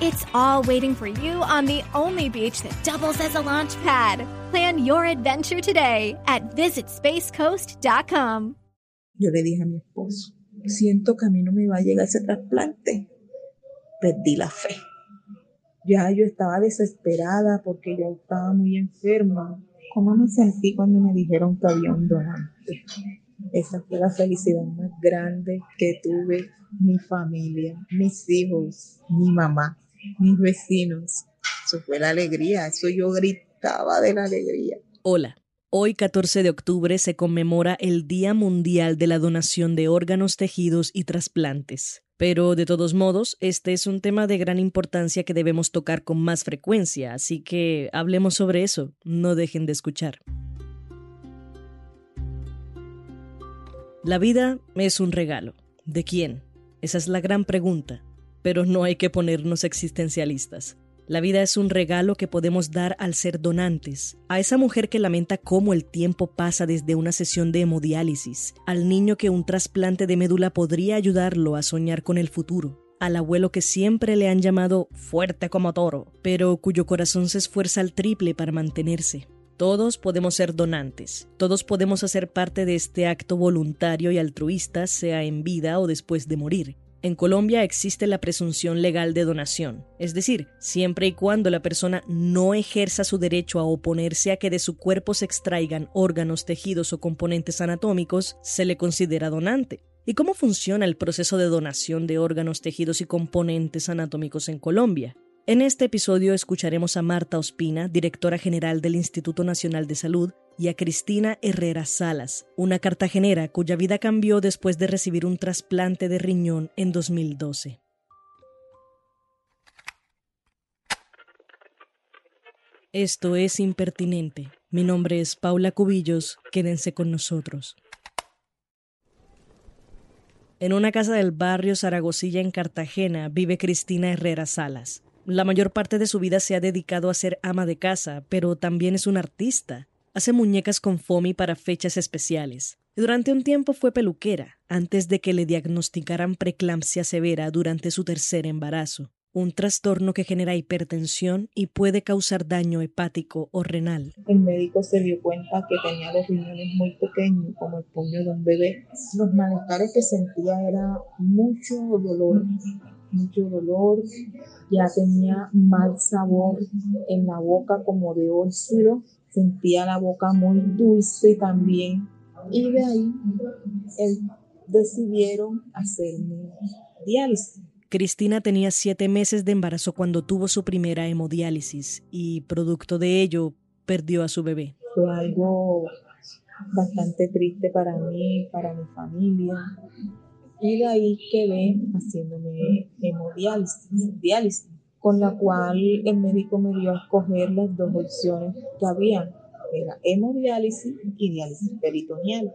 It's all waiting for you on the only beach that doubles as a launch pad. Plan your adventure today at visitspacecoast.com. Yo le dije a mi esposo, siento que a mí no me va a llegar ese trasplante. Perdí la fe. Ya yo estaba desesperada porque yo estaba muy enferma. ¿Cómo me sentí cuando me dijeron que había un donante? Esa fue la felicidad más grande que tuve mi familia, mis hijos, mi mamá mis vecinos. Eso fue la alegría, eso yo gritaba de la alegría. Hola. Hoy, 14 de octubre, se conmemora el Día Mundial de la Donación de Órganos, Tejidos y Trasplantes. Pero, de todos modos, este es un tema de gran importancia que debemos tocar con más frecuencia, así que hablemos sobre eso. No dejen de escuchar. La vida es un regalo. ¿De quién? Esa es la gran pregunta pero no hay que ponernos existencialistas. La vida es un regalo que podemos dar al ser donantes, a esa mujer que lamenta cómo el tiempo pasa desde una sesión de hemodiálisis, al niño que un trasplante de médula podría ayudarlo a soñar con el futuro, al abuelo que siempre le han llamado fuerte como toro, pero cuyo corazón se esfuerza al triple para mantenerse. Todos podemos ser donantes, todos podemos hacer parte de este acto voluntario y altruista, sea en vida o después de morir. En Colombia existe la presunción legal de donación, es decir, siempre y cuando la persona no ejerza su derecho a oponerse a que de su cuerpo se extraigan órganos, tejidos o componentes anatómicos, se le considera donante. ¿Y cómo funciona el proceso de donación de órganos, tejidos y componentes anatómicos en Colombia? En este episodio escucharemos a Marta Ospina, directora general del Instituto Nacional de Salud, y a Cristina Herrera Salas, una cartagenera cuya vida cambió después de recibir un trasplante de riñón en 2012. Esto es impertinente. Mi nombre es Paula Cubillos. Quédense con nosotros. En una casa del barrio Zaragozilla en Cartagena vive Cristina Herrera Salas. La mayor parte de su vida se ha dedicado a ser ama de casa, pero también es una artista. Hace muñecas con foamy para fechas especiales. Durante un tiempo fue peluquera, antes de que le diagnosticaran preeclampsia severa durante su tercer embarazo, un trastorno que genera hipertensión y puede causar daño hepático o renal. El médico se dio cuenta que tenía los riñones muy pequeños, como el puño de un bebé. Los malestares que sentía era mucho dolor, mucho dolor, ya tenía mal sabor en la boca como de óxido, sentía la boca muy dulce también y de ahí decidieron hacerme diálisis. Cristina tenía siete meses de embarazo cuando tuvo su primera hemodiálisis y producto de ello perdió a su bebé. Fue algo bastante triste para mí, para mi familia, y de ahí quedé haciéndome hemodiálisis, diálisis, con la cual el médico me dio a escoger las dos opciones que había, era hemodiálisis y diálisis peritoneal.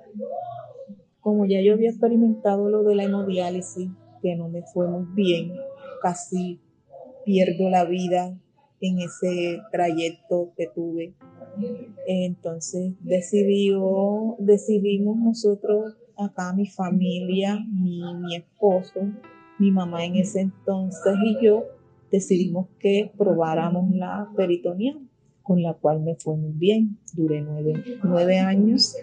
Como ya yo había experimentado lo de la hemodiálisis, que no me fue muy bien, casi pierdo la vida en ese trayecto que tuve. Entonces decidió, decidimos nosotros acá mi familia, mi, mi esposo, mi mamá en ese entonces y yo decidimos que probáramos la peritoneal, con la cual me fue muy bien. Duré nueve, nueve años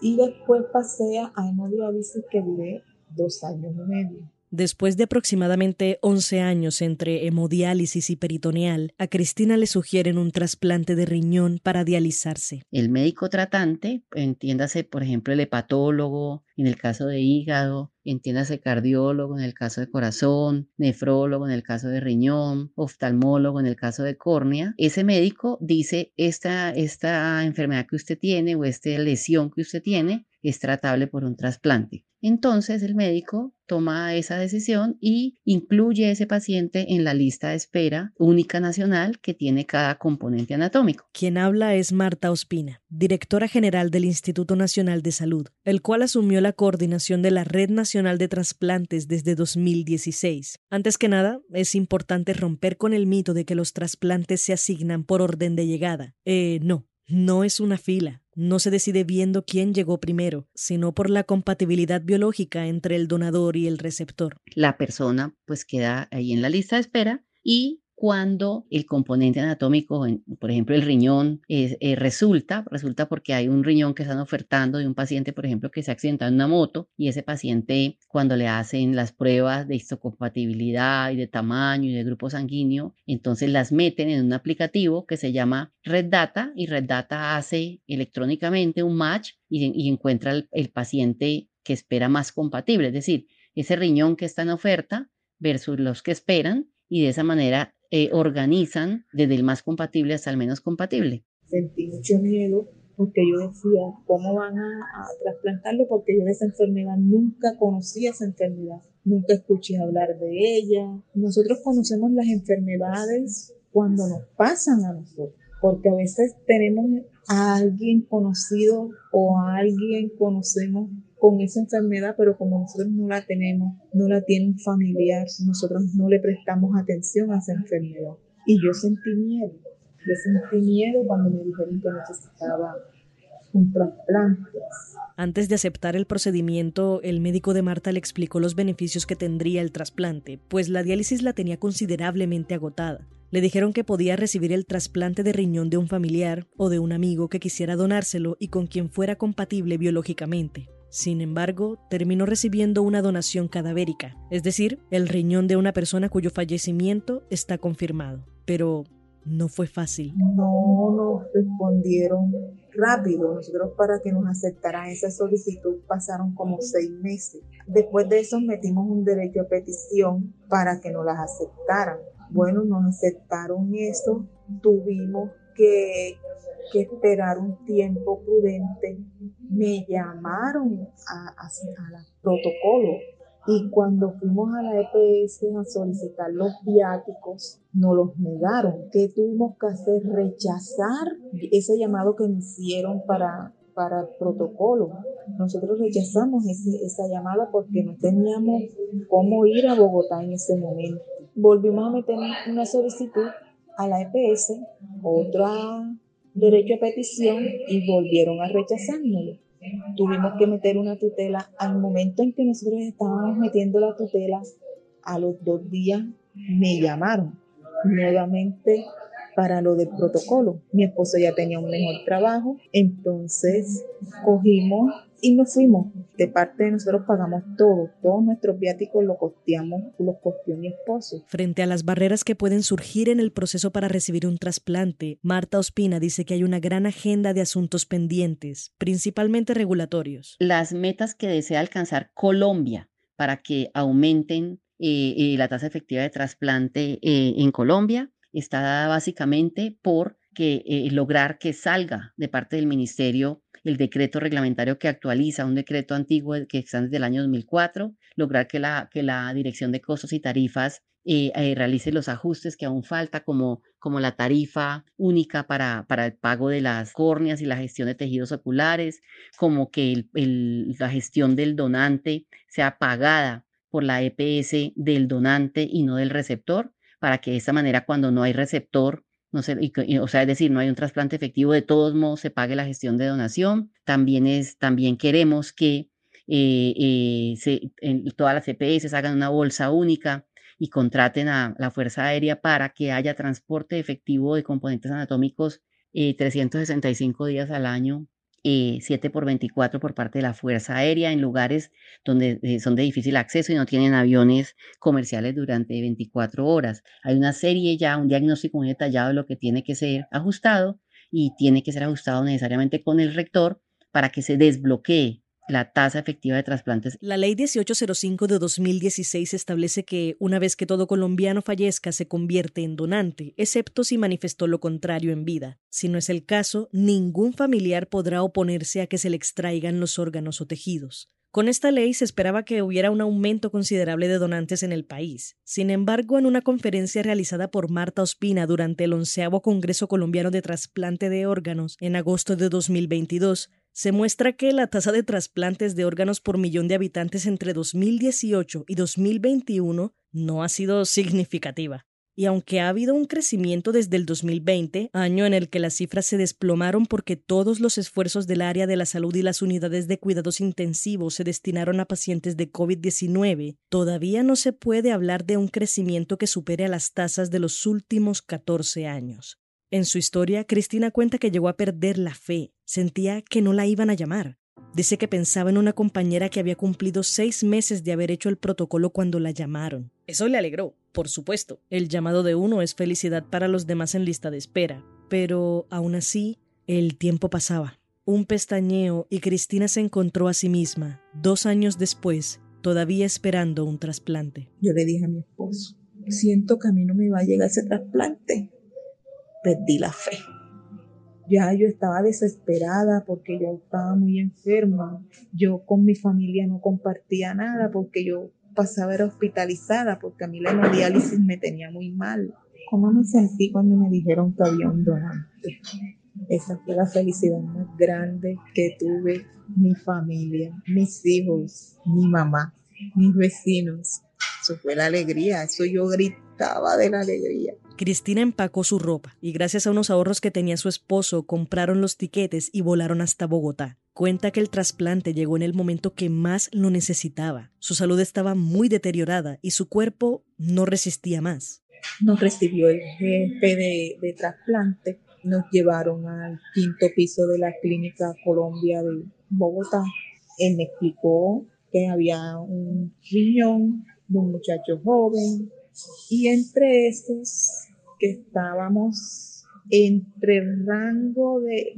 y después pasé a hemodiálisis que duré dos años y medio. Después de aproximadamente 11 años entre hemodiálisis y peritoneal, a Cristina le sugieren un trasplante de riñón para dializarse. El médico tratante, entiéndase por ejemplo el hepatólogo, en el caso de hígado, entiéndase cardiólogo en el caso de corazón, nefrólogo en el caso de riñón, oftalmólogo en el caso de córnea, ese médico dice esta, esta enfermedad que usted tiene o esta lesión que usted tiene es tratable por un trasplante. entonces el médico toma esa decisión y incluye a ese paciente en la lista de espera única nacional que tiene cada componente anatómico. Quien habla es Marta Ospina, directora general del Instituto Nacional de Salud, el cual asumió la coordinación de la Red Nacional de Trasplantes desde 2016. Antes que nada, es importante romper con el mito de que los trasplantes se asignan por orden de llegada. Eh, no, no es una fila, no se decide viendo quién llegó primero, sino por la compatibilidad biológica entre el donador y el receptor. La persona pues queda ahí en la lista de espera y cuando el componente anatómico, por ejemplo el riñón, eh, resulta, resulta porque hay un riñón que están ofertando de un paciente, por ejemplo, que se ha accidentado en una moto y ese paciente cuando le hacen las pruebas de histocompatibilidad y de tamaño y de grupo sanguíneo, entonces las meten en un aplicativo que se llama Red Data y Red Data hace electrónicamente un match y, encuentra el paciente que espera más compatible, es decir, ese riñón que está en oferta versus los que esperan y de esa manera eh, organizan desde el más compatible hasta el menos compatible. Sentí mucho miedo porque yo decía, ¿cómo van a, a trasplantarlo? Porque yo de esa enfermedad nunca conocí esa enfermedad, nunca escuché hablar de ella. Nosotros conocemos las enfermedades cuando nos pasan a nosotros, porque a veces tenemos a alguien conocido o a alguien conocemos con esa enfermedad, pero como nosotros no la tenemos, no la tiene un familiar, nosotros no le prestamos atención a esa enfermedad. Y yo sentí miedo, yo sentí miedo cuando me dijeron que necesitaba un trasplante. Antes de aceptar el procedimiento, el médico de Marta le explicó los beneficios que tendría el trasplante, pues la diálisis la tenía considerablemente agotada. Le dijeron que podía recibir el trasplante de riñón de un familiar o de un amigo que quisiera donárselo y con quien fuera compatible biológicamente. Sin embargo, terminó recibiendo una donación cadavérica, es decir, el riñón de una persona cuyo fallecimiento está confirmado. Pero no fue fácil. No nos respondieron rápido. Nosotros para que nos aceptaran esa solicitud pasaron como seis meses. Después de eso metimos un derecho a petición para que nos las aceptaran. Bueno, nos aceptaron eso. Tuvimos que esperar un tiempo prudente, me llamaron a, a, a protocolo y cuando fuimos a la EPS a solicitar los viáticos, nos los negaron. ¿Qué tuvimos que hacer? Rechazar ese llamado que me hicieron para, para el protocolo. Nosotros rechazamos ese, esa llamada porque no teníamos cómo ir a Bogotá en ese momento. Volvimos a meter una solicitud a la EPS, otra derecho a petición y volvieron a rechazárnoslo. Tuvimos que meter una tutela. Al momento en que nosotros estábamos metiendo la tutela, a los dos días me llamaron nuevamente para lo del protocolo. Mi esposo ya tenía un mejor trabajo, entonces cogimos y nos fuimos. De parte de nosotros pagamos todo, todos nuestros viáticos los costeamos, los costeó mi esposo. Frente a las barreras que pueden surgir en el proceso para recibir un trasplante, Marta Ospina dice que hay una gran agenda de asuntos pendientes, principalmente regulatorios. Las metas que desea alcanzar Colombia para que aumenten eh, eh, la tasa efectiva de trasplante eh, en Colombia está dada básicamente por que lograr que salga de parte del ministerio el decreto reglamentario que actualiza un decreto antiguo que está desde el año 2004, lograr que la, que la Dirección de Costos y Tarifas eh, eh, realice los ajustes que aún falta, como, como la tarifa única para, para, el pago de las córneas y la gestión de tejidos oculares, como que la gestión del donante sea pagada por la EPS del donante y no del receptor, para que de esta manera cuando no hay receptor no sé, o sea, es decir, no hay un trasplante efectivo, de todos modos se pague la gestión de donación. También, es, también queremos que eh, eh, se, en, todas las CPS hagan una bolsa única y contraten a la Fuerza Aérea para que haya transporte efectivo de componentes anatómicos 365 eh, días al año 7 por 24 por parte de la Fuerza Aérea en lugares donde eh, son de difícil acceso y no tienen aviones comerciales durante 24 horas. Hay una serie ya, un diagnóstico muy detallado de lo que tiene que ser ajustado y tiene que ser ajustado necesariamente con el rector para que se desbloquee la tasa efectiva de trasplantes. La ley 1805 de 2016 establece que una vez que todo colombiano fallezca se convierte en donante, excepto si manifestó lo contrario en vida. Si no es el caso, ningún familiar podrá oponerse a que se le extraigan los órganos o tejidos. Con esta ley se esperaba que hubiera un aumento considerable de donantes en el país. Sin embargo, en una conferencia realizada por Marta Ospina durante el onceavo Congreso Colombiano de Trasplante de Órganos en agosto de 2022, se muestra que la tasa de trasplantes de órganos por millón de habitantes entre 2018 y 2021 no ha sido significativa. Y aunque ha habido un crecimiento desde el 2020, año en el que las cifras se desplomaron porque todos los esfuerzos del área de la salud y las unidades de cuidados intensivos se destinaron a pacientes de COVID-19, todavía no se puede hablar de un crecimiento que supere a las tasas de los últimos 14 años. En su historia, Cristina cuenta que llegó a perder la fe, sentía que no la iban a llamar. Dice que pensaba en una compañera que había cumplido seis meses de haber hecho el protocolo cuando la llamaron. Eso le alegró, por supuesto. El llamado de uno es felicidad para los demás en lista de espera. Pero aún así, el tiempo pasaba. Un pestañeo y Cristina se encontró a sí misma, dos años después, todavía esperando un trasplante. Yo le dije a mi esposo, siento que a mí no me va a llegar ese trasplante. Perdí la fe. Ya yo estaba desesperada porque yo estaba muy enferma. Yo con mi familia no compartía nada porque yo pasaba era hospitalizada porque a mí la hemodiálisis me tenía muy mal. ¿Cómo me sentí cuando me dijeron que había un donante? Esa fue la felicidad más grande que tuve mi familia, mis hijos, mi mamá, mis vecinos. Eso fue la alegría, eso yo gritaba de la alegría. Cristina empacó su ropa y gracias a unos ahorros que tenía su esposo compraron los tiquetes y volaron hasta Bogotá. Cuenta que el trasplante llegó en el momento que más lo necesitaba. Su salud estaba muy deteriorada y su cuerpo no resistía más. Nos recibió el jefe de, de trasplante, nos llevaron al quinto piso de la clínica Colombia de Bogotá. Él me explicó que había un riñón de un muchacho joven y entre esos que estábamos entre el rango de,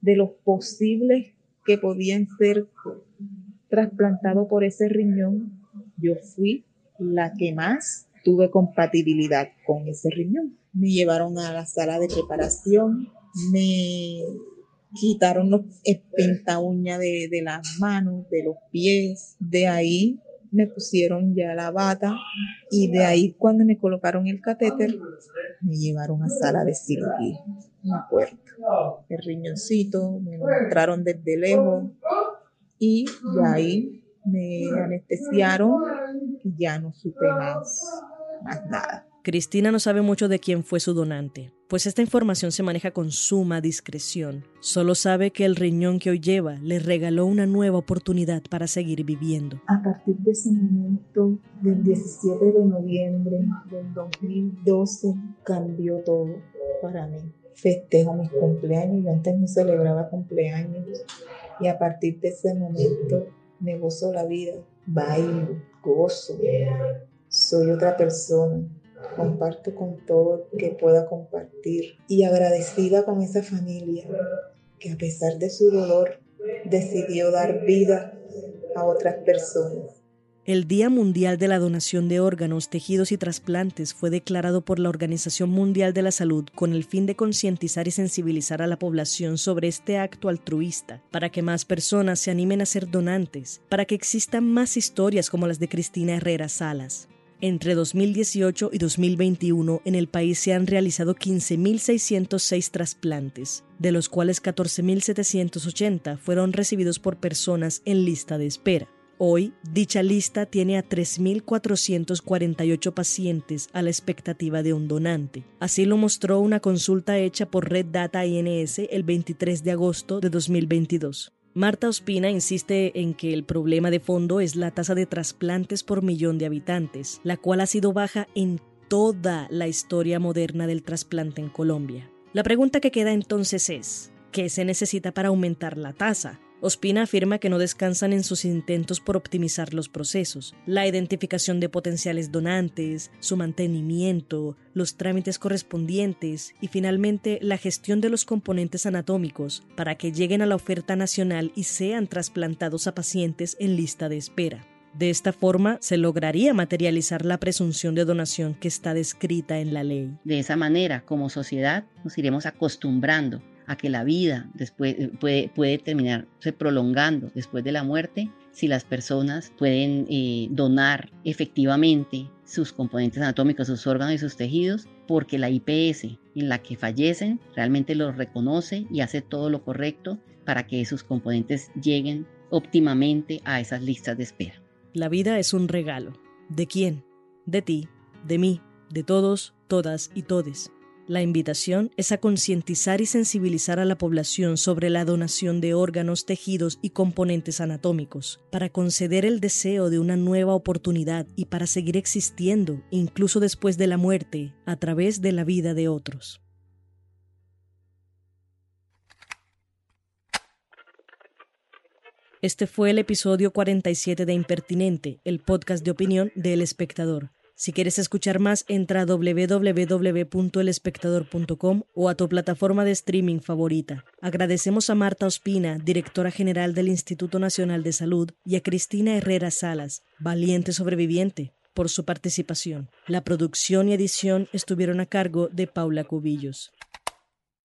de, los posibles que podían ser trasplantados por ese riñón, yo fui la que más tuve compatibilidad con ese riñón. Me llevaron a la sala de preparación, me quitaron los pinta uña de, de las manos, de los pies. De ahí me pusieron ya la bata y de ahí cuando me colocaron el catéter me llevaron a sala de cirugía. Me acuerdo. El riñoncito, me lo mostraron desde lejos y de ahí me anestesiaron y ya no supe más, más nada. Cristina no sabe mucho de quién fue su donante, pues esta información se maneja con suma discreción. Solo sabe que el riñón que hoy lleva le regaló una nueva oportunidad para seguir viviendo. A partir de ese momento, del 17 de noviembre del 2012, cambió todo para mí. Festejo mis cumpleaños, yo antes no celebraba cumpleaños y a partir de ese momento me gozo la vida, bailo, gozo, soy otra persona comparto con todo que pueda compartir y agradecida con esa familia que a pesar de su dolor decidió dar vida a otras personas. El Día Mundial de la Donación de Órganos, Tejidos y Trasplantes fue declarado por la Organización Mundial de la Salud con el fin de concientizar y sensibilizar a la población sobre este acto altruista, para que más personas se animen a ser donantes, para que existan más historias como las de Cristina Herrera Salas. Entre 2018 y 2021 en el país se han realizado 15.606 trasplantes, de los cuales 14.780 fueron recibidos por personas en lista de espera. Hoy, dicha lista tiene a 3.448 pacientes a la expectativa de un donante. Así lo mostró una consulta hecha por Red Data INS el 23 de agosto de 2022. Marta Ospina insiste en que el problema de fondo es la tasa de trasplantes por millón de habitantes, la cual ha sido baja en toda la historia moderna del trasplante en Colombia. La pregunta que queda entonces es, ¿qué se necesita para aumentar la tasa? Ospina afirma que no descansan en sus intentos por optimizar los procesos, la identificación de potenciales donantes, su mantenimiento, los trámites correspondientes y finalmente la gestión de los componentes anatómicos para que lleguen a la oferta nacional y sean trasplantados a pacientes en lista de espera. De esta forma se lograría materializar la presunción de donación que está descrita en la ley. De esa manera, como sociedad, nos iremos acostumbrando a que la vida después eh, puede, puede terminarse prolongando después de la muerte si las personas pueden eh, donar efectivamente sus componentes anatómicos, sus órganos y sus tejidos, porque la IPS en la que fallecen realmente los reconoce y hace todo lo correcto para que sus componentes lleguen óptimamente a esas listas de espera. La vida es un regalo. ¿De quién? De ti, de mí, de todos, todas y todes. La invitación es a concientizar y sensibilizar a la población sobre la donación de órganos, tejidos y componentes anatómicos, para conceder el deseo de una nueva oportunidad y para seguir existiendo, incluso después de la muerte, a través de la vida de otros. Este fue el episodio 47 de Impertinente, el podcast de opinión de El Espectador. Si quieres escuchar más, entra a www.elespectador.com o a tu plataforma de streaming favorita. Agradecemos a Marta Ospina, directora general del Instituto Nacional de Salud, y a Cristina Herrera Salas, valiente sobreviviente, por su participación. La producción y edición estuvieron a cargo de Paula Cubillos.